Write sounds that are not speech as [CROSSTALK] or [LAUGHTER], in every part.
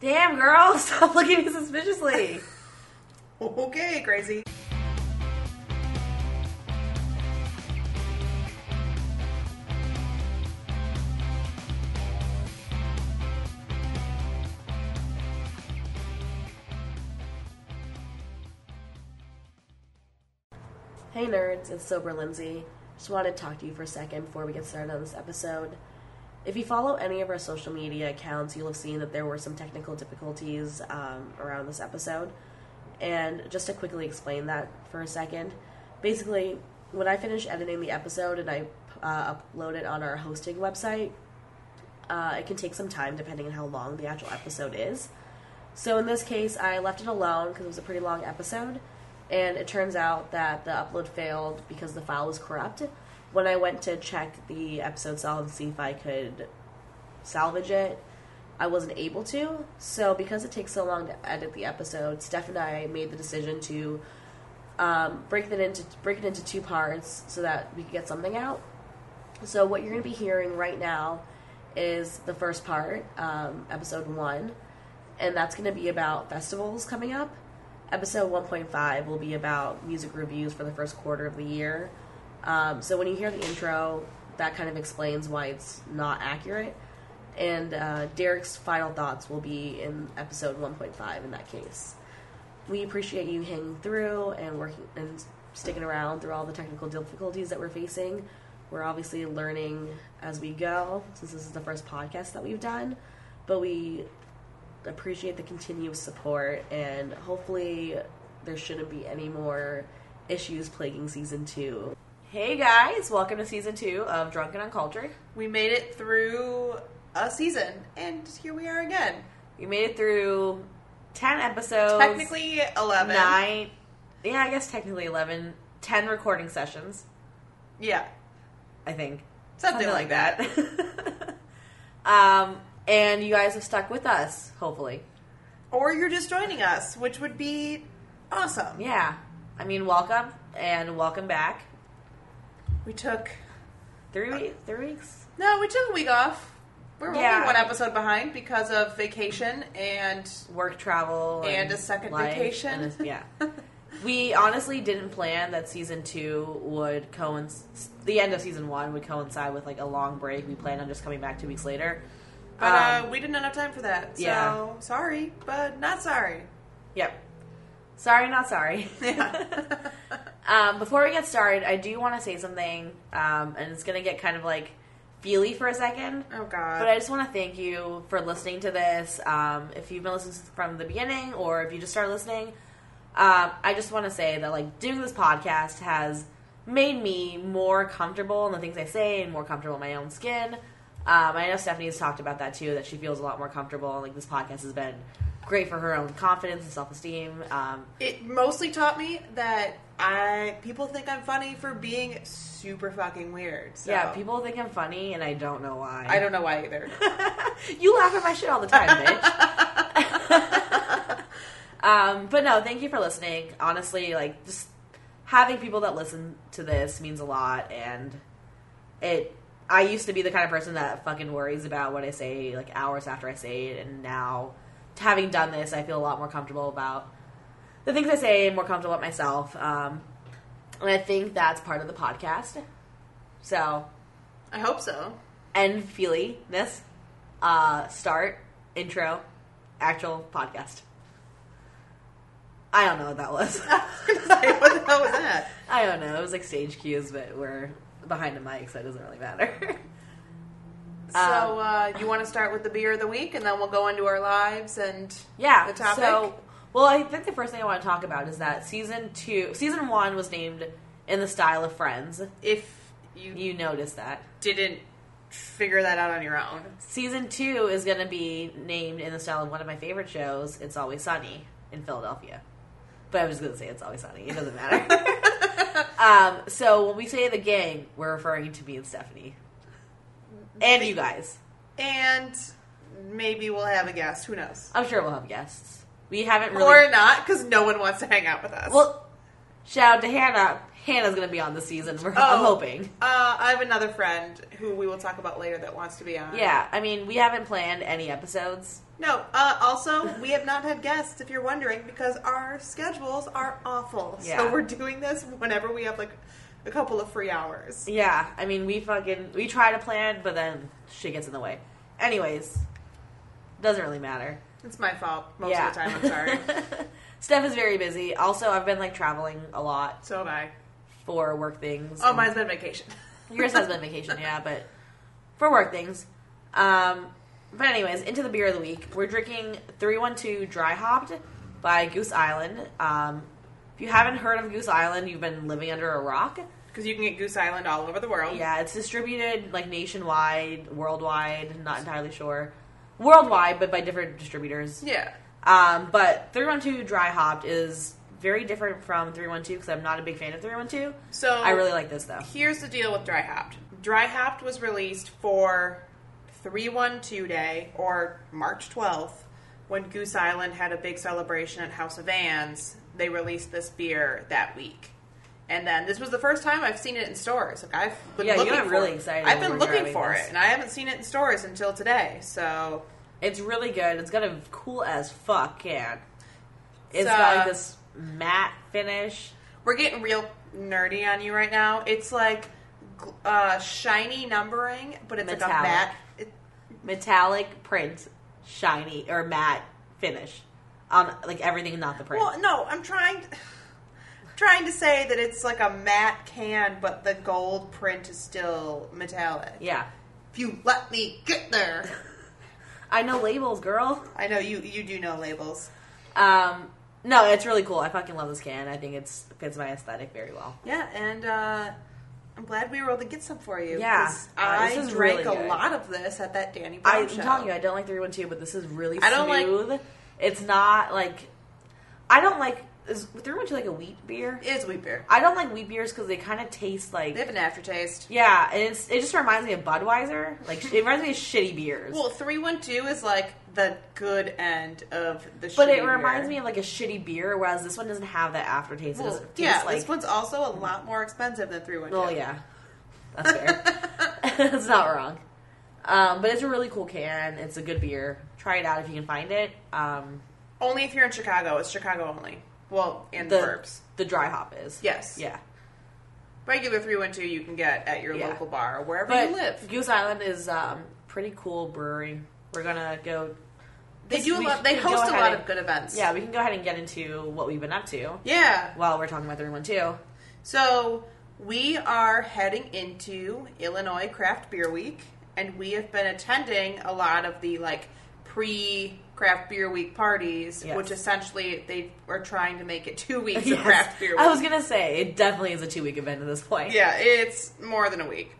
Damn, girl, [LAUGHS] stop looking at me suspiciously. [LAUGHS] Okay, crazy. Hey nerds, it's Sober Lindsay. Just wanted to talk to you for a second before we get started on this episode. If you follow any of our social media accounts, you'll have seen that there were some technical difficulties um, around this episode. And just to quickly explain that for a second, basically, when I finish editing the episode and I uh, upload it on our hosting website, uh, it can take some time depending on how long the actual episode is. So in this case, I left it alone because it was a pretty long episode, and it turns out that the upload failed because the file was corrupt. When I went to check the episode cell and see if I could salvage it, I wasn't able to. So because it takes so long to edit the episode, Steph and I made the decision to um, break it into break it into two parts so that we could get something out. So what you're going to be hearing right now is the first part, um, episode one, and that's going to be about festivals coming up. Episode 1.5 will be about music reviews for the first quarter of the year. Um, so when you hear the intro, that kind of explains why it's not accurate. And uh, Derek's final thoughts will be in episode 1.5 in that case. We appreciate you hanging through and working and sticking around through all the technical difficulties that we're facing. We're obviously learning as we go, since this is the first podcast that we've done, but we appreciate the continuous support and hopefully there shouldn't be any more issues plaguing season two. Hey guys, welcome to season two of Drunken on Uncultured. We made it through a season, and here we are again. We made it through 10 episodes. Technically 11. nine. Yeah, I guess technically 11. 10 recording sessions, Yeah, I think. something, like that. [LAUGHS] um, and you guys have stuck with us, hopefully. Or you're just joining us, which would be awesome. Yeah. I mean, welcome and welcome back. We took Three weeks? Three weeks? no, we took a week off. We're Yeah. only one episode behind because of vacation and Work, travel, And a second vacation. a- yeah. [LAUGHS] we honestly didn't plan that season two would coincide. The end of season one would coincide with like a long break. We planned on just coming back two weeks later. but Um, uh, we didn't have enough time for that. So yeah. sorry, but not sorry. Yep. Sorry, not sorry. [LAUGHS] Yeah. [LAUGHS] um, before we get started, I do want to say something, um, and it's going to get kind of like feely for a second. oh god. But I just want to thank you for listening to this. Um, if you've been listening from the beginning, or if you just started listening, um, I just want to say that like doing this podcast has made me more comfortable in the things I say and more comfortable in my own skin. Um, I know Stephanie's talked about that too, that she feels a lot more comfortable. Like this podcast has been great for her own confidence and self esteem. Um, it mostly taught me that I people think I'm funny for being super fucking weird. So Yeah, people think I'm funny, and I don't know why. I don't know why either. [LAUGHS] you laugh at my shit all the time, bitch. [LAUGHS] um, but no, thank you for listening. Honestly, like just having people that listen to this means a lot, and it. I used to be the kind of person that fucking worries about what I say like hours after I say it, and now having done this, I feel a lot more comfortable about the things I say, and more comfortable about myself. Um, and I think that's part of the podcast. So I hope so. end feeliness, uh, start, intro, actual podcast. I don't know what that was. [LAUGHS] what the hell was that? [LAUGHS] I don't know. It was like stage cues, but we're behind a mic, so it doesn't really matter. [LAUGHS] So uh, you want to start with the beer of the week, and then we'll go into our lives and yeah. The topic? So, well, I think the first thing I want to talk about is that season two, season one was named in the style of Friends. if you, You noticed that. didn't figure that out on your own. Season two is going to be named in the style of one of my favorite shows, It's Always Sunny in Philadelphia. But I was going to say It's Always Sunny. It doesn't matter. [LAUGHS] um, so when we say the gang, we're referring to me and Stephanie. And you guys. And maybe we'll have a guest. Who knows? I'm sure we'll have guests. We haven't really. Or not, because no one wants to hang out with us. well, shout out to Hannah. Hannah's going to be on this season. We're, I'm Oh. hoping. uh, I have another friend who we will talk about later that wants to be on. Yeah, I mean, we haven't planned any episodes No. Uh, also, we have not had guests, if you're wondering, because our schedules are awful. Yeah. So we're doing this whenever we have like a couple of free hours. Yeah, I mean, we fucking we try to plan, but then shit gets in the way. Anyways, doesn't really matter. It's my fault most yeah. of the time. I'm sorry. [LAUGHS] Steph is very busy. Also, I've been like traveling a lot so have I. for work things. Oh, mine's been vacation. [LAUGHS] Yours has been vacation, yeah, but for work things. Um, but anyways, into the beer of the week. We're drinking 312 Dry Hopped by Goose Island. Um, if you haven't heard of Goose Island, you've been living under a rock. Because you can get Goose Island all over the world. Yeah, it's distributed like nationwide, worldwide, not entirely sure. Worldwide, but by different distributors. Yeah. Um, but 312 Dry Hopped is very different from 312 because I'm not a big fan of 312. So I really like this though. Here's the deal with Dry Hopped. Dry Hopped was released for 312 Day, or March 12th, when Goose Island had a big celebration at House of Anne's. They released this beer that week. And then this was the first time I've seen it in stores. Like I've been Yeah, you looking got for really it. excited I've been looking for this. it, and I haven't seen it in stores until today. So It's really good. It's got a cool as fuck can. It's So- got like this matte finish. we're getting real nerdy on you right now. It's like uh, shiny numbering, but it's like a matte. It, metallic print, shiny or matte finish on like everything, not the print. Well, no, I'm trying trying to say that it's like a matte can, but the gold print is still metallic. yeah, If you let me get there, [LAUGHS] I know labels, girl. I know you you do know labels. Um, no, it's really cool. I fucking love this can. I think it's fits my aesthetic very well. Yeah, and uh, I'm glad we were able to get some for you. Yeah, uh, I drank really a good. lot of this at that Danny I, Brown I'm show. telling you, I don't like three one two, but this is really I don't like- smooth. it's not like I don't like is two like a wheat beer. it is wheat beer. I don't like wheat beers because they kind of taste like They have an aftertaste. Yeah, and it's it just reminds me of Budweiser. Like it reminds me of shitty beers. Well, three one two is like the good end of the. but it reminds beer. me of like a shitty beer, whereas this one doesn't have that aftertaste. It Well, doesn't taste yeah, like. this one's also a lot more expensive than three one two. well, yeah, that's fair. [LAUGHS] that's not wrong. Um, but it's a really cool can. It's a good beer. Try it out if you can find it. Um, Only if you're in Chicago. It's Chicago only. Well, and the verbs. the dry hop is Yes. yeah. Regular 312 you can get at your Yeah. local bar or wherever But you live. Goose Island is um, pretty cool brewery. We're gonna go. They do a lot, they host a lot and- of good events. Yeah, we can go ahead and get into what we've been up to Yeah. while we're talking about three one two. So, we are heading into Illinois Craft Beer Week and we have been attending a lot of the like pre craft beer week parties, Yes. which essentially they are trying to make it 2 weeks [LAUGHS] Yes. of craft beer week. I was gonna say it definitely is a two week event at this point. Yeah, it's more than a week.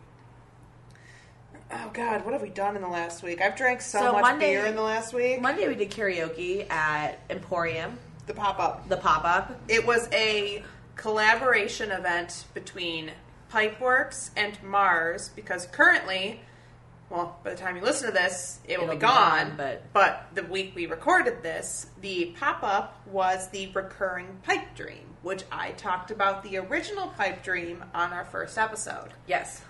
Oh God, what have we done in the last week? I've drank so, So much Monday- beer in the last week. Monday we did karaoke at Emporium, the pop up. the pop up. It was a collaboration event between Pipeworks and Marz because currently, well, by the time you listen to this, it will be be gone. gone, but- but the week we recorded this, the pop up was the recurring pipe dream, which I talked about the original pipe dream on our first episode. Yes.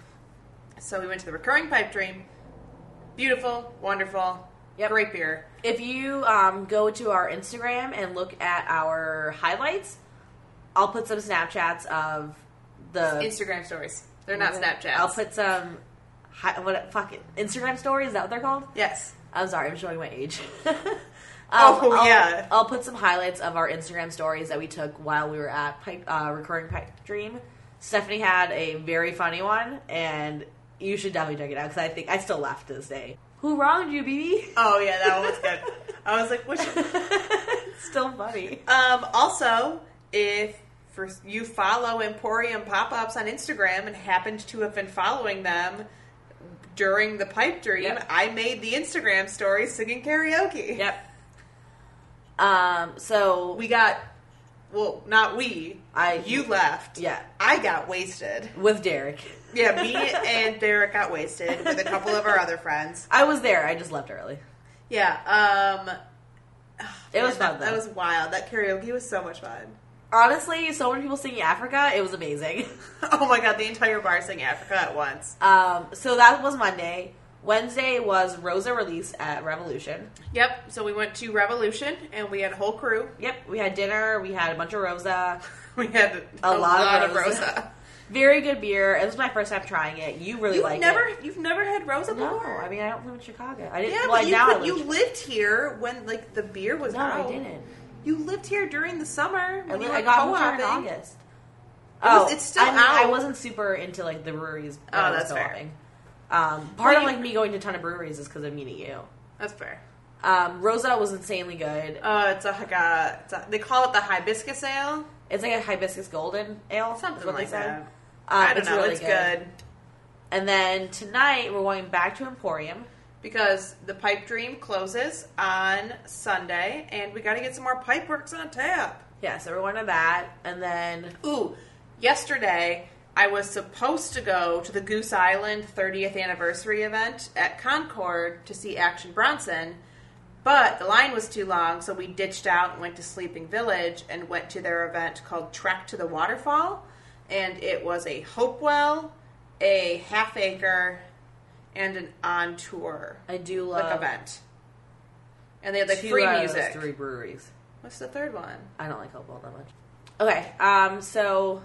So we went to the recurring pipe dream. Beautiful, wonderful, Yep. great beer. If you um, go to our Instagram and look at our highlights, I'll put some Snapchats of the Instagram stories. They're not Snapchats. I'll put some hi, what fuck it, Instagram stories. Is that what they're called? yes. I'm sorry, I'm showing my age. [LAUGHS] um, Oh, I'll- yeah. I'll put some highlights of our Instagram stories that we took while we were at Pipe, uh, Recurring Pipe Dream. Stephanie had a very funny one, and you should definitely check it out because I think I still laugh to this day. Who wronged you, BB? Oh yeah, that one was good. I was like, which? [LAUGHS] still funny. Um, also, if for you follow Emporium pop ups on Instagram and happened to have been following them during the pipe dream, Yep. I made the Instagram story singing karaoke. Yep. Um. So We got, well, not we. I- you left. yeah, I got wasted. with Derek, Yeah, me [LAUGHS] and Derek got wasted with a couple of our other friends. I was there. I just left early. Yeah. Um. It was [SIGHS] that, fun, That was wild. That karaoke was so much fun. Honestly, so many people singing Africa. It was amazing. [LAUGHS] Oh my god, the entire bar sang Africa at once. Um, so that was Monday. Wednesday was Rosa release at Revolution. Yep. So we went to Revolution and we had a whole crew. Yep, we had dinner. We had a bunch of Rosa. [LAUGHS] We had A a, lot lot, of Rosa. Rosa. [LAUGHS] Very good beer. It was my first time trying it. You really like never, it. you've never had Rosa No, before. I mean I don't live in Chicago. I didn't. yeah, well, but you, now could, you lived here when like the beer was No, out. I didn't. You lived here during the summer I, when li- you I got here in. August. was- oh, it's still I, mean, I wasn't super into like the breweries. Oh, I that's fair. Um, part of like me going to a ton of breweries is because of meeting you. That's fair. Um, Rosa was insanely good. Uh, it's a, like a, it's a, they call it the hibiscus ale, It's like a hibiscus golden ale. something what they like said. that. Um, I don't it's know. really it's good. And then tonight we're going back to Emporium. Because the pipe dream closes on Sunday, and we got to get some more pipe works on tap. We're going to that, and then Ooh, yesterday I was supposed to go to the Goose Island 30th anniversary event at Concord to see Action Bronson, but the line was too long, so we ditched out and went to Sleeping Village and went to their event called Trek to the Waterfall, and it was a Hopewell, a half acre, and an on tour I do like love event. And they had like two free out of those music. three breweries. What's the third one? I don't like Hopewell that much. Okay, um, so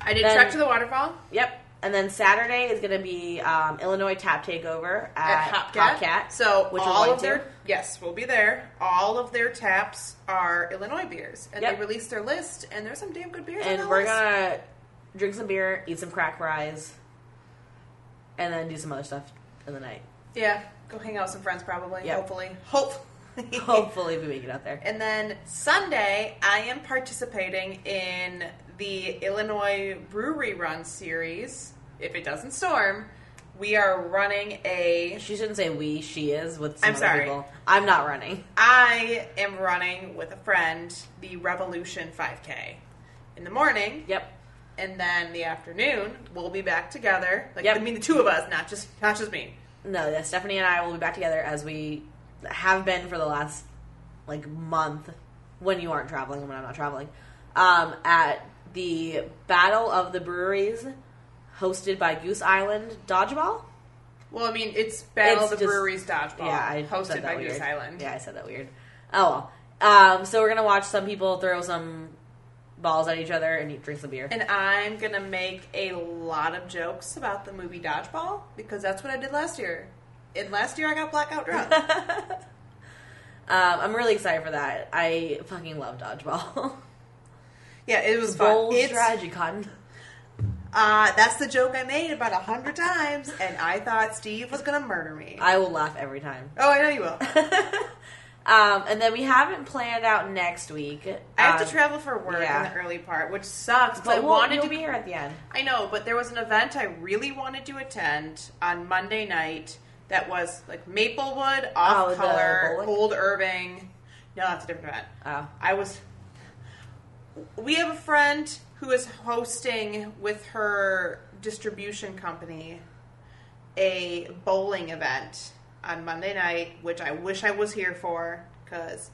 I did Then- Trek to the Waterfall. yep, and then Saturday is going to be um, Illinois Tap Takeover at, at Hopcat. Hopcat, So which all of their to. yes, we'll be there. All of their taps are Illinois beers, and Yep. they released their list, and there's some damn good beers. and we're list. gonna drink some beer, eat some crack fries, and then do some other stuff in the night. yeah go hang out with some friends probably. Yep. Hopefully, hopefully. [LAUGHS] Hopefully, we make it out there. And then Sunday, I am participating in the Illinois Brewery Run series. If it doesn't storm, we are running a She shouldn't say we. She is with some I'm sorry. people. I'm not running. I am running with a friend the Revolution 5K in the morning, Yep. And then the afternoon we'll be back together. Like Yep. I mean, the two of us, not just not just me. No, yeah, Stephanie and I will be back together as we have been for the last like month when you aren't traveling and when I'm not traveling. Um, at the Battle of the Breweries hosted by Goose Island Dodgeball. Well, I mean, it's Battle It's of the just- Breweries Dodgeball, Yeah, I hosted by weird. Goose Island. Yeah, I said that weird. Oh well. Um, so we're gonna watch some people throw some balls at each other and eat, drink some beer. And I'm gonna make a lot of jokes about the movie Dodgeball because that's what I did last year. And last year I got blackout drunk. [LAUGHS] Um, I'm really excited for that. I fucking love dodgeball. [LAUGHS] yeah, it was fun. Bold It's, strategy, Cotton. uh, that's the joke I made about a hundred times, and I thought Steve was gonna murder me. I will laugh every time. oh, I know you will. [LAUGHS] Um, and then we haven't planned out next week. I have Um, to travel for work yeah. in the early part, which sucks. 'cause I But we'll, wanted to be here at the end. I know, but there was an event I really wanted to attend on Monday night that was like Maplewood, Off Oh, Color? Old Irving. No, that's a different event. Oh. I was. We have a friend who is hosting with her distribution company a bowling event on Monday night, which I wish I was here for because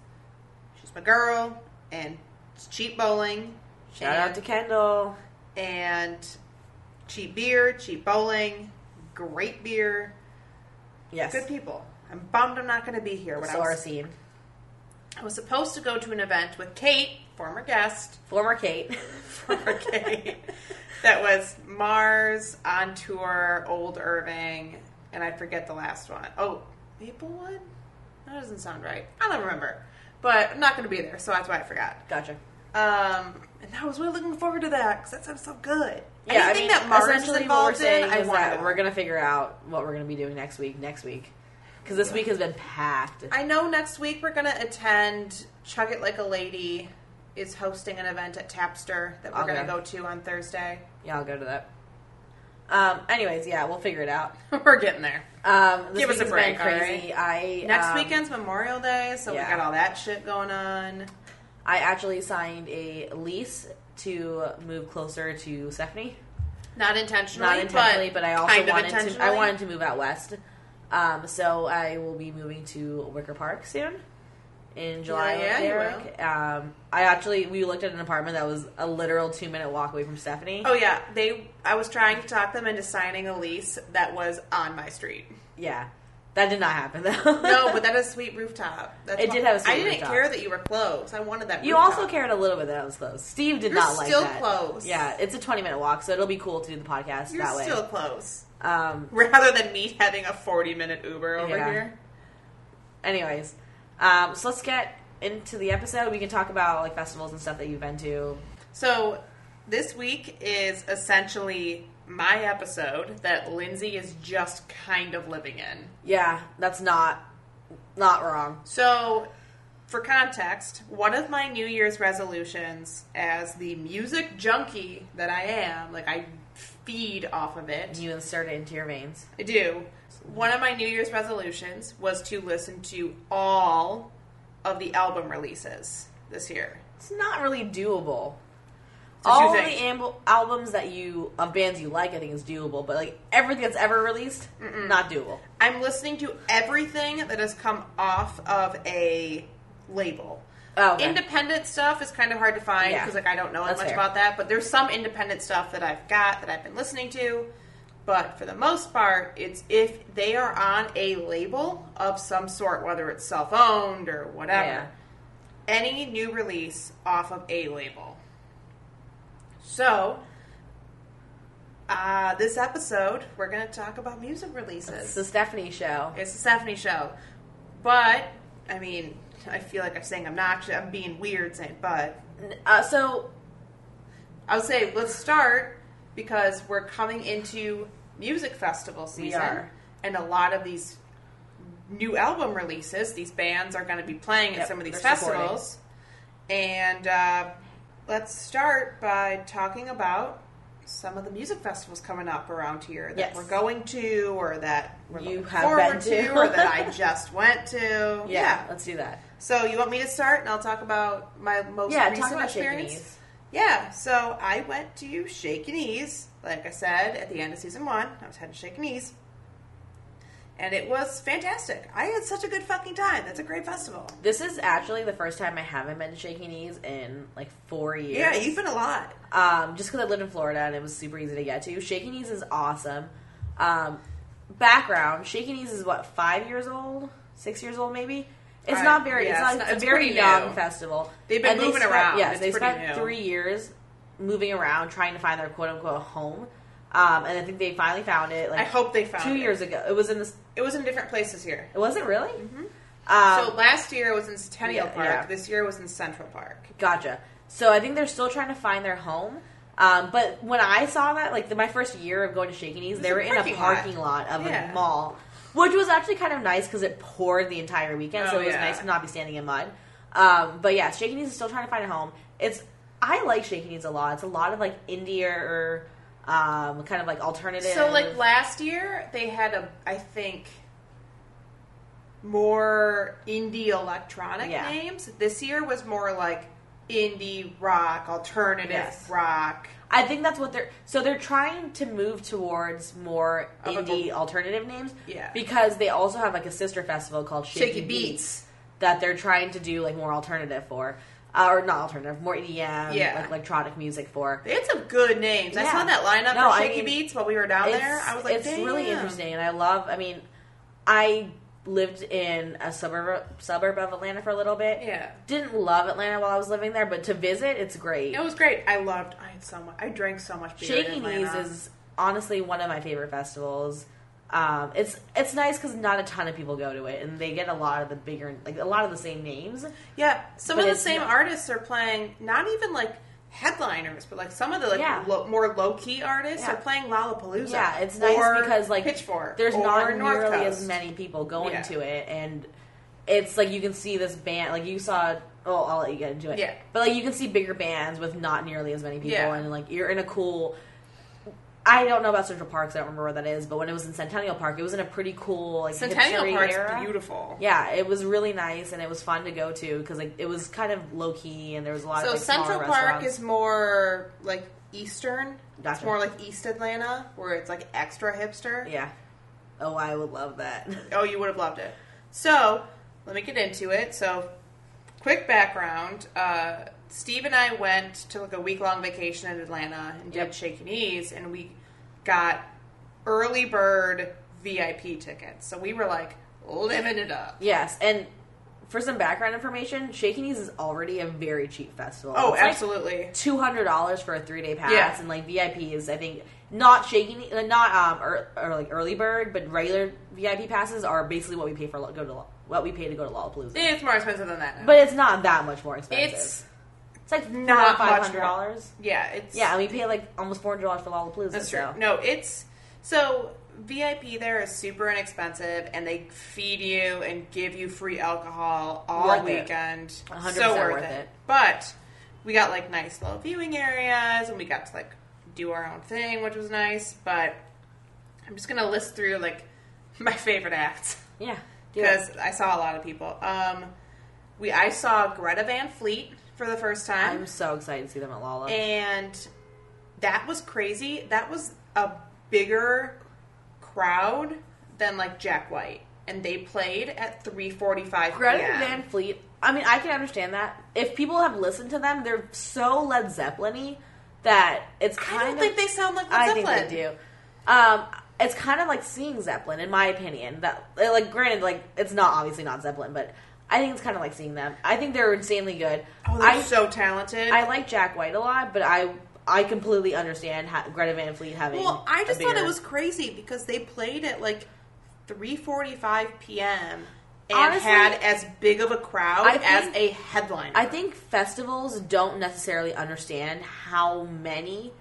she's my girl and it's cheap bowling. Shout and, out to Kendall. and cheap beer, cheap bowling, great beer, Yes. good people. I'm bummed I'm not going to be here. When I was, scene. I was supposed to go to an event with Kate, former guest, Former Kate. [LAUGHS] former Kate, that was Marz on tour, Old Irving, and I forget the last one. Oh, Maplewood? That doesn't sound right. I don't remember. But I'm not going to be there, so that's why I forgot. gotcha. Um, and I was really looking forward to that because that sounds so good. Yeah, I Anything mean, that Marz is essentially what we're involved in, I want that we're gonna figure out what we're gonna be doing next week. Next week, because this week has been packed. I know next week we're going to attend Chug It Like a Lady is hosting an event at Tapster that we're I'll going to go to on Thursday. Yeah, I'll go to that. Um. Anyways, yeah, we'll figure it out. [LAUGHS] we're getting there. Um. Give us a break, been crazy. I Next um, weekend's Memorial Day, so yeah. we got all that shit going on. I actually signed a lease to move closer to Stephanie. Not intentionally, Not intentionally, but, I also wanted to. I wanted to move out west. Um, so I will be moving to Wicker Park soon in July. Yeah, yeah, with. Um, I actually we looked at an apartment that was a literal two minute walk away from Stephanie. Oh yeah, they. I was trying to talk them into signing a lease that was on my street. Yeah, that did not happen though. No, [LAUGHS] but that is sweet rooftop. That's It did have a sweet I didn't rooftop. care that you were close. I wanted that. you rooftop. also cared a little bit that I was close. Steve did You're not like still that. close. Yeah, it's a twenty minute walk, so it'll be cool to do the podcast You're that way. still close. Um, Rather than me having a 40 minute Uber over Yeah. here. anyways, um, so let's get into the episode. We can talk about like festivals and stuff that you've been to. So this week is essentially my episode that Lindsay is just kind of living in. Yeah, that's not not wrong. So, for context, one of my New Year's resolutions as the music junkie that I am, like I feed off of it. You insert it into your veins. I do. One of my New Year's resolutions was to listen to all of the album releases this year. It's not really doable. So All the amb- albums that you of bands you like, I think is doable. But like everything that's ever released, not doable. I'm listening to everything that has come off of a label. Oh, okay. Independent stuff is kind of hard to find Yeah. because like I don't know as That's much fair. about that, but there's some independent stuff that I've got that I've been listening to. But for the most part, it's if they are on a label of some sort, whether it's self-owned or whatever. Yeah. Any new release off of a label. So, uh, this episode, we're going to talk about music releases. It's the Stephanie show. It's the Stephanie show. But, I mean, I feel like I'm saying obnoxious. I'm being weird saying but. Uh, so I would say let's start because we're coming into music festival season. And a lot of these new album releases, these bands are going to be playing at Yep, some of these they're supporting. festivals. And uh, let's start by talking about some of the music festivals coming up around here that Yes. we're going to or that we're You looking have forward been to. or that I [LAUGHS] just went to. yeah, let's do that. So you want me to start and I'll talk about my most Yeah, recent experience? Yeah, so I went to Shaky Knees, like I said, at the end of season one. I was heading to Shaky Knees. And it was fantastic. I had such a good fucking time. That's a great festival. This is actually the first time I haven't been to Shaky Knees in like four years. Yeah, you've been a lot. um, just because I lived in Florida and it was super easy to get to. Shaky Knees is awesome. Um, background: Shaky Knees is what five years old, six years old, maybe. It's not very. yeah, it's not. it's not- It's, very young new. festival. They've been And they moving spent- around. Yes, they spent new. three years moving around trying to find their quote unquote home. Um, and I think they finally found it. Like I hope they found two it. years ago. It was in this. It was in different places here. It wasn't really. Mm-hmm. Um, so last year it was in Centennial yeah, Park. yeah. This year it was in Central Park. Gotcha. So I think they're still trying to find their home. Um, but when I saw that, like the, my first year of going to Shaky Knees, they were in a parking lot. lot, of Yeah. a mall, which was actually kind of nice because it poured the entire weekend, so Oh, it was yeah. nice to not be standing in mud. Um, but yeah, Shaky Knees is still trying to find a home. It's I like Shaky Knees a lot. It's a lot of like indie or um, kind of like alternative. So like last year they had a I think more indie electronic Yeah. names. This year was more like indie rock, alternative Yes. rock. I think that's what they're so they're trying to move towards more Of a- indie alternative names. Yeah. Because they also have like a sister festival called Shaky, Shaky Beats. Beats. that they're trying to do like more alternative for. Uh, or not alternative, more EDM, Yeah. like electronic music for. They had some good names. I saw that lineup No, for I Shaky mean, Beats while we were down there. I was like, it's really interesting, and I love. I mean, I lived in a suburb suburb of Atlanta for a little bit. Yeah. Didn't love Atlanta while I was living there, but to visit, it's great. It was great. I loved. I had so much. I drank so much beer. Shaky Knees is honestly one of my favorite festivals. Um, it's it's nice because not a ton of people go to it, and they get a lot of the bigger, like a lot of the same names. Yeah, some But of the same not- artists are playing. Not even like headliners, but like some of the like Yeah. lo- more low key artists Yeah. are playing Lollapalooza. Yeah, it's nice because like Pitchfork. there's not North nearly Coast. as many people going Yeah. to it, and it's like you can see this band, like you saw. Oh, I'll let you get into it. Yeah. but like you can see bigger bands with not nearly as many people, and like you're in a cool. I don't know about Central Park, so I don't remember where that is. But when it was in Centennial Park, it was in a pretty cool like Centennial Park's era. beautiful. Yeah, it was really nice and it was fun to go to because like it was kind of low key and there was a lot So of like, Central Park is more like Eastern. It's more like East Atlanta, where it's like extra hipster. yeah. Oh, I would love that. [LAUGHS] Oh, you would have loved it. So, let me get into it. So, quick background. Uh, Steve and I went to like a week long vacation in Atlanta and did Yep. Shaky Knees, and we got early bird VIP tickets. So we were like living it up. Yes, and for some background information, Shaky Knees is already a very cheap festival. Oh, It's like absolutely. two hundred dollars for a three day pass, Yeah. and like VIP is I think not Shaky, Knee- uh, not um or, or like early bird, but regular VIP passes are basically what we pay for go to what we pay to go to Lollapalooza. It's more expensive than that. Now. But it's not that much more expensive. it's it's like not five hundred dollars. yeah, it's Yeah, we pay like almost four hundred dollars for Lollapalooza. That's true. so. No, it's so VIP there is super inexpensive, and they feed you and give you free alcohol all Worth it. weekend. 100% so worth, worth it. it. But we got like nice little viewing areas, and we got to like do our own thing, which was nice. But I'm just gonna list through like [LAUGHS] my favorite acts Yeah, because I saw a lot of people. Um, we I saw Greta Van Fleet for the first time I'm so excited to see them at Lolla. and that was crazy. That was a bigger crowd than like Jack White, and they played at three forty-five Greta p.m. Van Fleet. I mean, I can understand that. If people have listened to them, they're so Led Zeppelin-y that it's kind I don't of. think they sound like Led I Zeppelin. think they do. Um, it's kind of like seeing Zeppelin, in my opinion. That like, granted, like it's not obviously not Zeppelin, but I think it's kind of like seeing them. I think they're insanely good. Oh, they're I so talented. I like Jack White a lot, but I I completely understand ha- Greta Van Fleet having. well, I just thought it was crazy because they played at like three forty-five p.m. and Honestly, had as big of a crowd I as a headline. I think festivals don't necessarily understand how many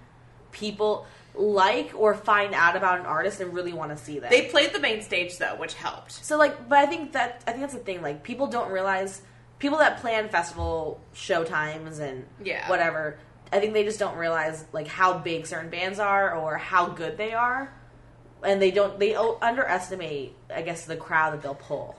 people like or find out about an artist and really want to see them. they played the main stage though, which helped. so like, but I think that I think that's the thing. Like, people don't realize people that plan festival show times and Yeah. whatever. I think they just don't realize like how big certain bands are or how good they are, and they don't they o- underestimate I guess the crowd that they'll pull.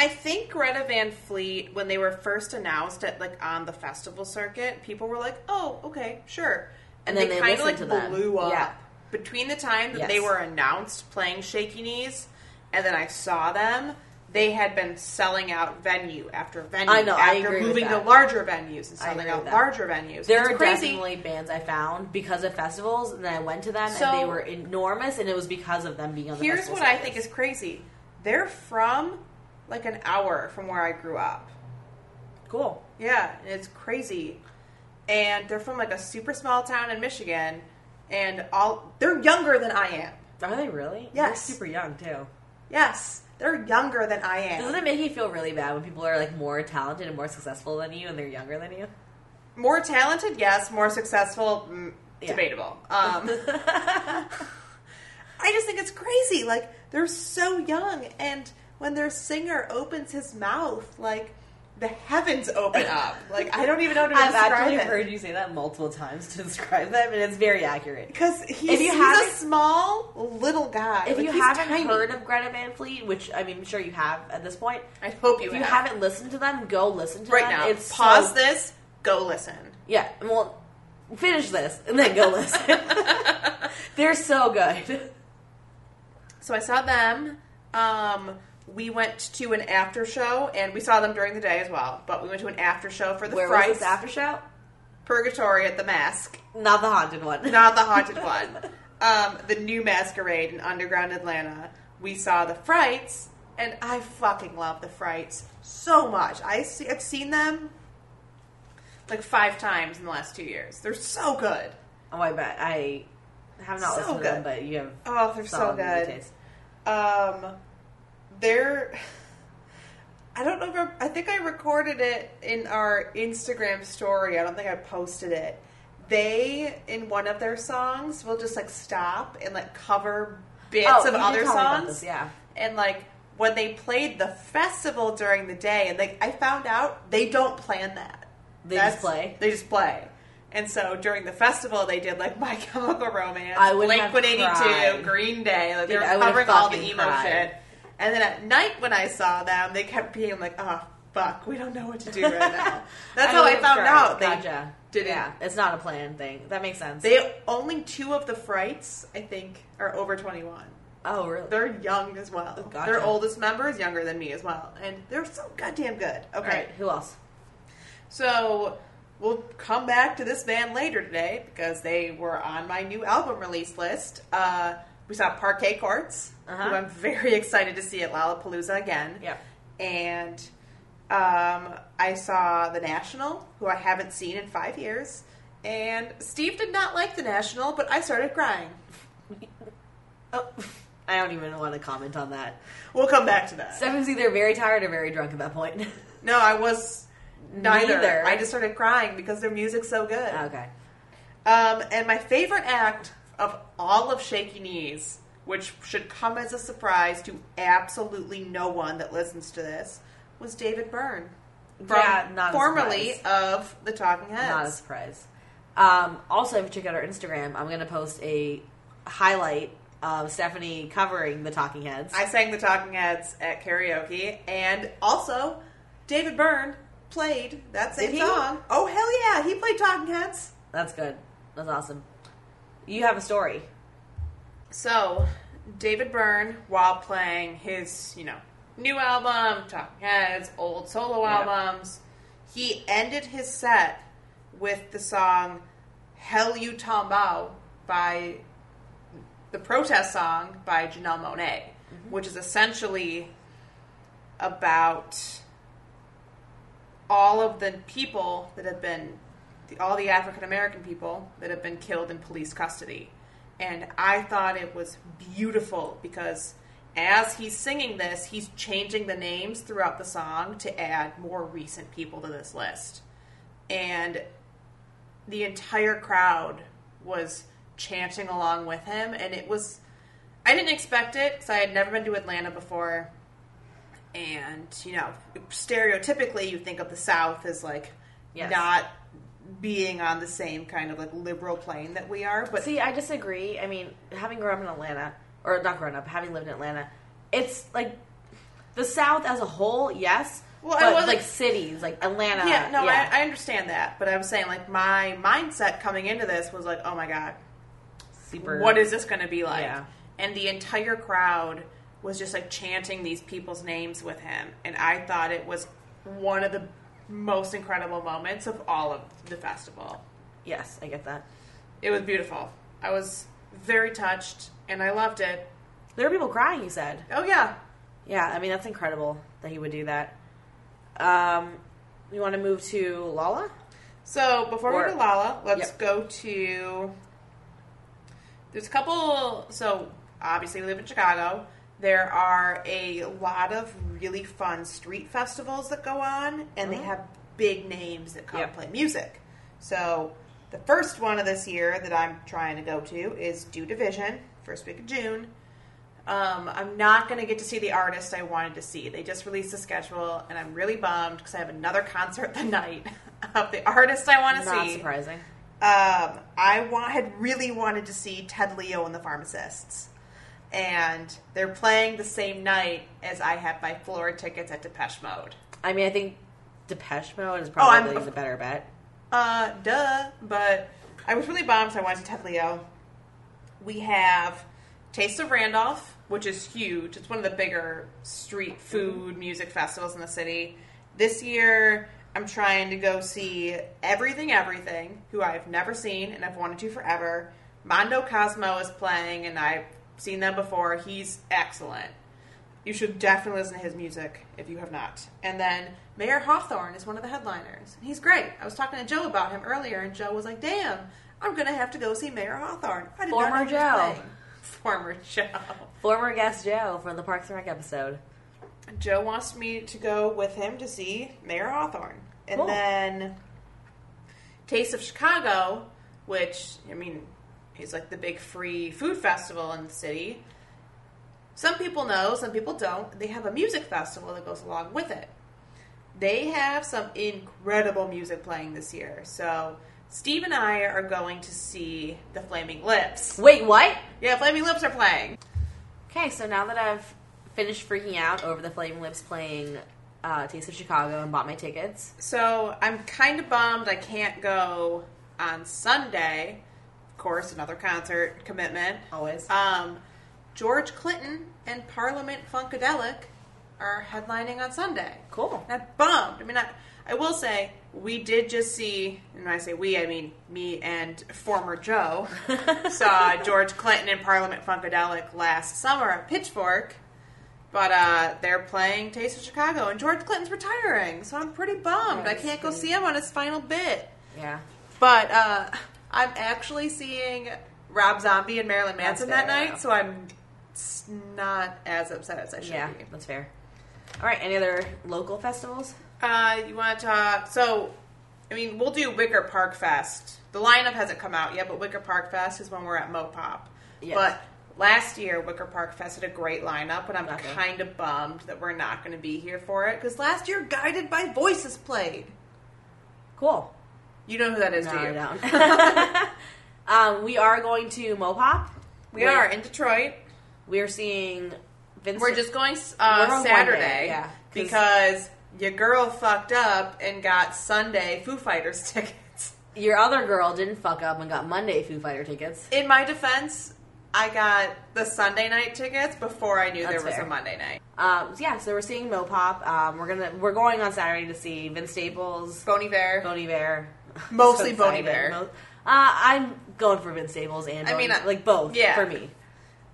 I think Greta Van Fleet, when they were first announced at like on the festival circuit, people were like, "Oh, okay, sure," and, then they, they kind of like listened to them. blew up. Yeah. Between the time that Yes. they were announced playing Shaky Knees, and then I saw them, they had been selling out venue after venue. I know, I after with moving to larger venues and selling out larger venues. There it's are crazy. definitely bands I found because of festivals, and then I went to them, So- and they were enormous, and it was because of them being on the Here's what I think is crazy: they're from like an hour from where I grew up. cool. Yeah, and it's crazy. And they're from like a super small town in Michigan, and all they're younger than I am. Are they really? Yes. They're super young too. Yes, they're younger than I am. Doesn't it make you feel really bad when people are like more talented and more successful than you, and they're younger than you? More talented, yes. More successful, mm, Yeah. debatable. [LAUGHS] Um, [LAUGHS] I just think it's crazy. Like they're so young, and when their singer opens his mouth, like the heavens open up. [LAUGHS] Like I don't even know how to I've describe actually it. heard you say that multiple times to describe them, and it's very accurate. Because he's, he's a small little guy. If Like, you haven't tiny. heard of Greta Van Fleet, which I mean, I'm sure you have at this point, I hope you, if you have. haven't listened to them, go listen to right them. now. It's Pause so- this. Go listen. Yeah, well, finish this and then go listen. [LAUGHS] [LAUGHS] They're so good. So I saw them. Um, we went to an after show, and we saw them during the day as well. But we went to an after show for the Where Frights was this after show? Purgatory at the Mask, Not the haunted one. [LAUGHS] not the haunted [LAUGHS] one. Um, the new masquerade in underground Atlanta. We saw the Frights, and I fucking love the Frights so much. I see, I've seen them like five times in the last two years. They're so good. Oh, I bet I have not So listened to them, but you have Oh, they're so good. Um, they're. I don't know if I, I think I recorded it in our Instagram story. I don't think I posted it. They in one of their songs will just like stop and like cover bits Oh, of other tell me about songs. this, yeah. And like when they played the festival during the day, and like I found out they don't plan that. They just play? They just play. And so during the festival, they did like [LAUGHS] My Chemical Romance, I would Blink One Eighty Two. Green Day. Like they were I would have covering all the emo cried. shit. And then at night when I saw them, they kept being like, "Oh fuck, we don't know what to do right now." [LAUGHS] That's how would I found out. They Gotcha. didn't. Yeah, it's not a planned thing. That makes sense. They only two of the frights, I think, are over twenty one. oh, really? They're young as well. Gotcha. Their oldest member is younger than me as well, and they're so goddamn good. Okay, right, who else? so we'll come back to this band later today because they were on my new album release list. Uh, we saw Parquet Courts, Uh-huh. who I'm very [LAUGHS] excited to see at Lollapalooza again. Yep. And um, I saw The National, who I haven't seen in five years. And Steve did not like The National, but I started crying. [LAUGHS] Oh, [LAUGHS] I don't even want to comment on that. We'll come back to that. Stefan's either very tired or very drunk at that point. No, I was neither. Neither. I just started crying because their music's so good. okay. Um, and my favorite act of all of Shaky Knees, which should come as a surprise to absolutely no one that listens to this, was David Byrne. From Yeah, not a formerly of the Talking Heads. Not a surprise. Um, also, if you check out our Instagram, I'm going to post a highlight of Stephanie covering the Talking Heads. I sang the Talking Heads at karaoke, and also David Byrne played that same Did he? song. Oh hell yeah, he played Talking Heads. That's good. That's awesome. You have a story. So, David Byrne, while playing his, you know, new album, Talking Heads, old solo Yeah. albums, he ended his set with the song Hell You Talmbout by the protest song by Janelle Monáe, mm-hmm. which is essentially about all of the people that have been all the African American people that have been killed in police custody. And I thought it was beautiful because as he's singing this, he's changing the names throughout the song to add more recent people to this list. And the entire crowd was chanting along with him and it was I didn't expect it because I had never been to Atlanta before and you know stereotypically you think of the south as like Yes. not being on the same kind of like liberal plane that we are but See, I disagree. I mean, having grown up in Atlanta, or not grown up, having lived in Atlanta, it's like the South as a whole, yes. Well, I but wasn't- like cities, like Atlanta. yeah no yeah. I, I understand that but i was saying like my mindset coming into this was like oh my god super. what is this going to be like Yeah. and the entire crowd was just like chanting these people's names with him and i thought it was one of the most incredible moments of all of the festival Yes, I get that. it was beautiful i was very touched and i loved it There were people crying. You said. oh yeah Yeah, I mean that's incredible that he would do that. Um, you want to move to Lolla? So before we go to Lolla, let's Yep. go to. There's a couple. So obviously, we live in Chicago. There are a lot of really fun street festivals that go on, and they Mhm. have big names that come Yep. play music. So the first one of this year that I'm trying to go to is Do Division, first week of June. Um, I'm not going to get to see the artist I wanted to see. They just released the schedule, and I'm really bummed because I have another concert [LAUGHS] the night of the artist I want to Not see. surprising. Um, I wa- had really wanted to see Ted Leo and the Pharmacists, and they're playing the same night as I have my floor tickets at Depeche Mode. I mean, I think Depeche Mode is Oh, probably the better bet. Uh, duh. But I was really bummed 'cause I wanted to Ted Leo. We have Taste of Randolph, which is huge. It's one of the bigger street food music festivals in the city. This year, I'm trying to go see Everything Everything, who I've never seen and I've wanted to forever. Mondo Cosmo is playing, and I've seen them before. He's excellent. You should definitely listen to his music if you have not. And then Mayer Hawthorne is one of the headliners. He's great. I was talking to Joe about him earlier, and Joe was like, "Damn, I'm gonna have to go see Mayer Hawthorne." I did not Former know Joe. playing. [LAUGHS] Former Joe. Former guest Joe from the Parks and Rec episode. Joe wants me to go with him to see Mayer Hawthorne. And Cool. then Taste of Chicago, which, I mean, is like the big free food festival in the city. Some people know, some people don't. They have a music festival that goes along with it. They have some incredible music playing this year. So, Steve and I are going to see the Flaming Lips. Wait, what? Yeah, Flaming Lips are playing. Okay, so now that I've finished freaking out over the Flaming Lips playing uh, Taste of Chicago and bought my tickets, So I'm kind of bummed I can't go on Sunday. Course, another concert commitment. always. Um, George Clinton and Parliament Funkadelic are headlining on Sunday. cool. I'm bummed. I mean, I, I will say we did just see, and when I say we, I mean me and former Joe [LAUGHS] saw George Clinton and Parliament Funkadelic last summer at Pitchfork. But uh, they're playing Taste of Chicago, and George Clinton's retiring, so I'm pretty bummed. I can't go see him on his final bit. Yeah. But uh, I'm actually seeing Rob Zombie and Marilyn Manson that night, so I'm s- not as upset as I should Yeah, be. that's fair. All right, any other local festivals? Uh, you want to talk? So, I mean, we'll do Wicker Park Fest. The lineup hasn't come out yet, but Wicker Park Fest is when we're at Mopop. Yes. But last year, Wicker Park Fest had a great lineup, and I'm Okay. kind of bummed that we're not going to be here for it because last year, Guided by Voices played. Cool. You know who that is, No, do you? I don't. [LAUGHS] [LAUGHS] um, we are going to Mopop. We Wait. are in Detroit. We are seeing Vincent. We're just going We're uh, one Saturday, day, yeah, 'cause- because your girl fucked up and got Sunday Foo Fighters [LAUGHS] tickets. Your other girl didn't fuck up and got Monday Foo Fighter tickets. In my defense, I got the Sunday night tickets before I knew That's there was fair. a Monday night. Um, so yeah, so we're seeing Mopop. Um, we're gonna we're going on Saturday to see Vince Staples, Bon Iver. Bon Iver, [LAUGHS] Mostly So Boney. Bear. Mo- uh, I'm going for Vince Staples and I Boney- mean, like both yeah. for me.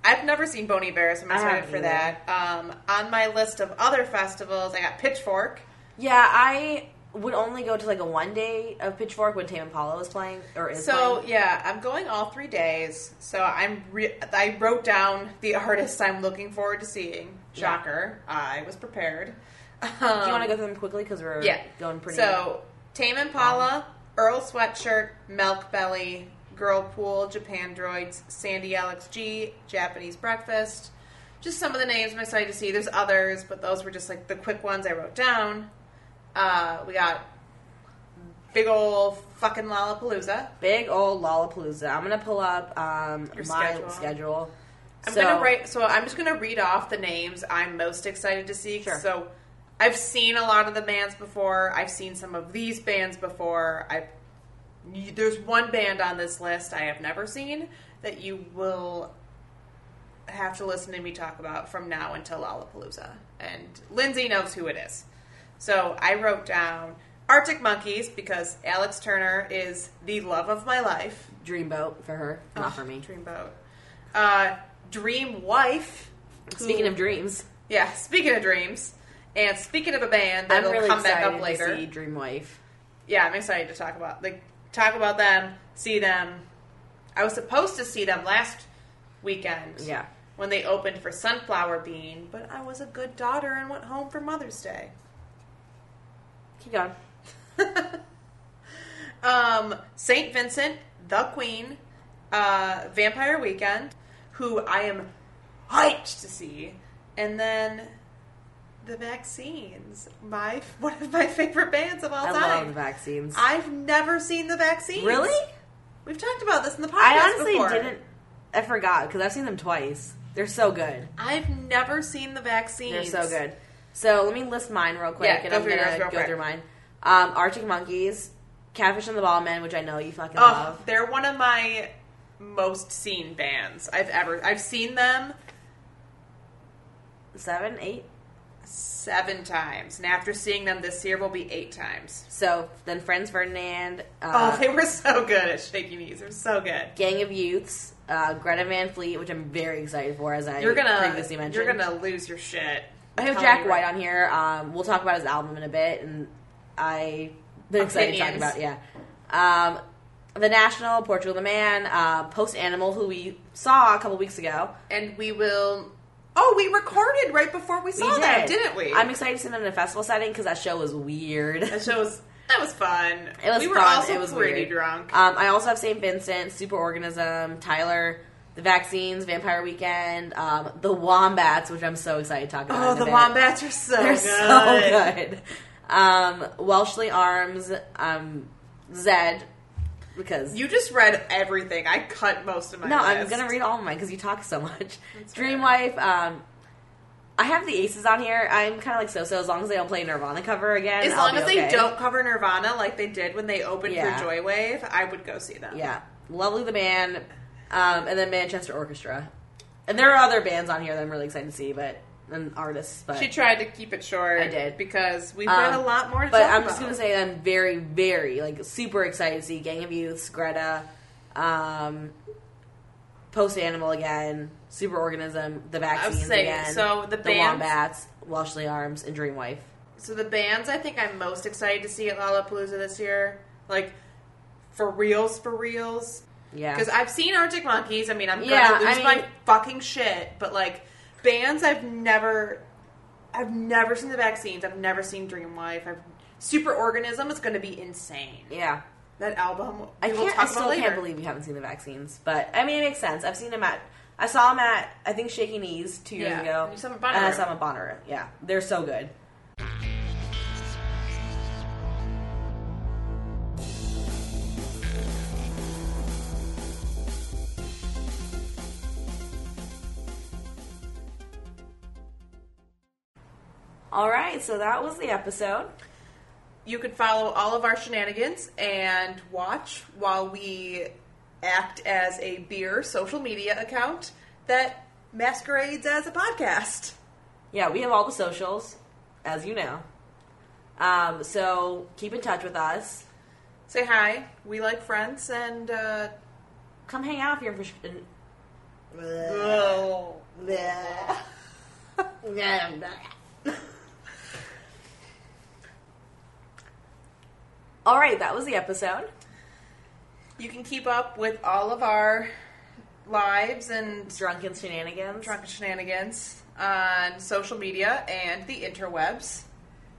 I've never seen Bon Iver, so I'm excited for either. that. Um, on my list of other festivals, I got Pitchfork. Yeah, I would only go to like a one day of Pitchfork when Tame Impala was playing or is So playing. yeah, I'm going all three days. So I'm re- I wrote down the [LAUGHS] artists I'm looking forward to seeing. Yeah. Shocker, I was prepared. Um, Do you want to go through them quickly because we're Yeah, going pretty. So Tame Impala, Earl Sweatshirt, Melkbelly, Girl Pool, Japandroids, Sandy Alex G, Japanese Breakfast. Just some of the names I'm excited to see. There's others, but those were just like the quick ones I wrote down. Uh, we got big old fucking Lollapalooza. big old Lollapalooza. I'm gonna pull up um, Your my schedule. schedule. I'm So- gonna write. So I'm just gonna read off the names I'm most excited to see. Sure. So I've seen a lot of the bands before. I've seen some of these bands before. I there's one band on this list I have never seen that you will have to listen to me talk about from now until Lollapalooza. And Lindsay knows who it is. So I wrote down Arctic Monkeys because Alex Turner is the love of my life. Dreamboat for her, not Oh, for me. Dreamboat. Uh, Dream Wife. Speaking who- of dreams, yeah, speaking of dreams, and speaking of a band that'll really come back up later. to see Dream Wife. Yeah, I'm excited to talk about like talk about them, see them. I was supposed to see them last weekend. Yeah. When they opened for Sunflower Bean, but I was a good daughter and went home for Mother's Day. Keep going. [LAUGHS] Um, Saint Vincent, The Queen, uh, Vampire Weekend, who I am hyped to see, and then the Vaccines, my [LAUGHS] one of my favorite bands of all I time. I love the vaccines. I've never seen the Vaccines. really? We've talked about this in the podcast. I honestly before. didn't. I forgot because I've seen them twice. They're so good. I've never seen the Vaccines. They're so good. So let me list mine real quick, Yeah, and go I'm gonna go quick. through mine. Um, Arctic Monkeys, Catfish and the Ball Bottlemen, which I know you fucking Oh, love. they're one of my most seen bands I've ever. I've seen them Seven, eight. Seven times, and after seeing them this year, will be eight times. So then Franz Ferdinand, uh, oh, they were so good at Shaky Knees. They're so good. Gang of Youths, uh, Greta Van Fleet, which I'm very excited for, as I You're gonna, previously mentioned. you're gonna lose your shit. I have Jack White on here. Um, we'll talk about his album in a bit, and I been excited to talk about. it, Yeah, um, the National, Portugal the Man, uh, Post Animal, who we saw a couple weeks ago. and we will. Oh, we recorded right before we saw we that, didn't we? I'm excited to see them in a festival setting because that show was weird. that show was that was fun. It was we were fun. also it was pretty weird. drunk. Um, I also have St. Vincent, Superorganism, Tyler, the vaccines, Vampire Weekend, um, the Wombats, which I'm so excited to talk about. oh, the bit. wombats are so They're good. so good. Um, Welshly Arms, um, Zedd, because You just read everything. I cut most of my. no, I'm gonna read all of mine because you talk so much. That's Dreamwife. Um, I have the Aces on here. I'm kind of like so so. As long as they don't play Nirvana cover again, As I'll long as they okay. don't cover Nirvana like they did when they opened Yeah. for Joywave, I would go see them. Yeah, Lovely the band, um, and then Manchester Orchestra. And there are other bands on here that I'm really excited to see, but and artist, but She tried to keep it short. I did. because we've Um, got a lot more to But I'm about. just gonna say I'm very, very like super excited to see Gang of Youths, Greta, um, Post Animal again, Superorganism, the vaccines saying, again, so the the bands- Wombats, Welshly Arms, and Dreamwife. So the bands I think I'm most excited to see at Lollapalooza this year, like for reals, for reals. Yeah, Because I've seen Arctic Monkeys. I mean, I'm Yeah, gonna I lose mean- my fucking shit. But like bands, I've never, I've never seen the vaccines. I've never seen Dreamwife. I've Superorganism is going to be insane. yeah. That album. I can't. I still can't believe you haven't seen the vaccines, but I mean, it makes sense. I've seen them at. I saw them at I think Shaky Knees two years Yeah, ago, and you saw them at and I Bonnaroo. saw them at Bonnaroo. Yeah, they're so good. All right, so that was the episode. You can follow all of our shenanigans and watch while we act as a beer social media account that masquerades as a podcast. Yeah, we have all the socials, as you know. Um, so keep in touch with us. Say hi. We like friends and. Uh, Come hang out if you're in. Fish- in-. [LAUGHS] All right, that was the episode. You can keep up with all of our lives and Drunken shenanigans. drunken shenanigans on social media and the interwebs.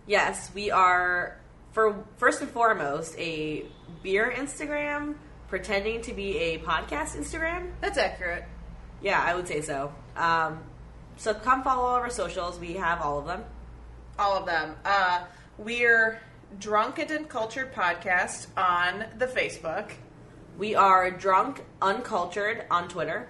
Yes, we are for first and foremost a beer Instagram pretending to be a podcast Instagram. That's accurate. Yeah, I would say so. Um, so come follow all of our socials. We have all of them. All of them. Uh, we're Drunk and Uncultured Podcast on the Facebook We are drunk uncultured on Twitter.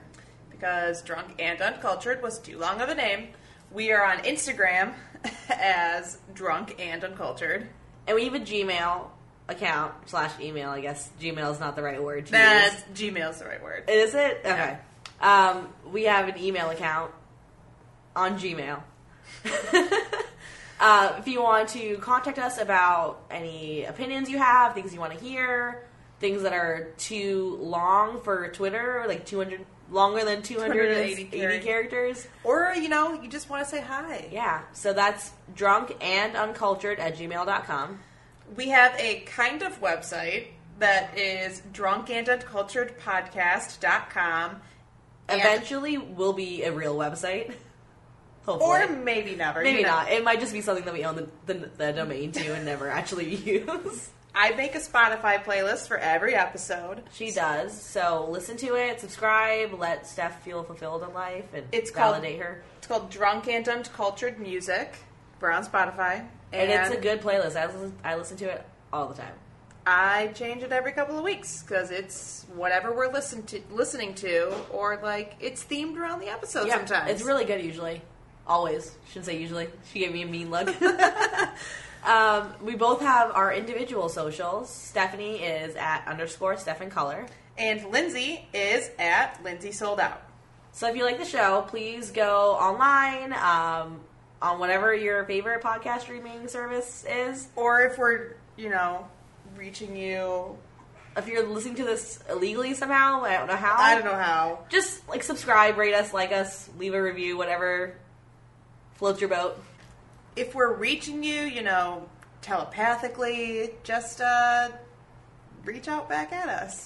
because Drunk and Uncultured was too long of a name. We are on Instagram [LAUGHS] as Drunk and Uncultured. And we have a Gmail account slash email. I guess Gmail is not the right word to That's use. Gmail's the right word. Is it? Okay. Um, we have an email account on Gmail. [LAUGHS] uh, if you want to contact us about any opinions you have, things you want to hear, things that are too long for Twitter, like 200, longer than 280 280 characters. Or, you know, you just want to say hi. Yeah. So that's drunk and uncultured at gmail.com. We have a kind of website that is drunkandunculturedpodcast.com. And- Eventually will be a real website. [LAUGHS] Hopefully. Or maybe never. Maybe you know. not. It might just be something that we own the, the, the domain to and never actually [LAUGHS] use. I make a Spotify playlist for every episode. She does. So listen to it, subscribe, let Steph feel fulfilled in life, and It's called- validate her. It's called Drunk and Uncultured Music. We're on Spotify. And, it's a good playlist. I listen, I listen to it all the time. I change it every couple of weeks because it's whatever we're listen to, listening to, or like it's themed around the episode Yeah, sometimes. It's really good usually. Always. Shouldn't say usually. She gave me a mean look. [LAUGHS] um, we both have our individual socials. Stephanie is at underscore Stephen Color. And Lindsay is at Lindsay Sold Out. So if you like the show, please go online um, on whatever your favorite podcast streaming service is. Or if we're, you know, reaching you, If you're listening to this illegally somehow, I don't know how. I don't know how. Just like subscribe, rate us, like us, leave a review, whatever floats your boat. If we're reaching you, you know, telepathically, just uh, reach out back at us.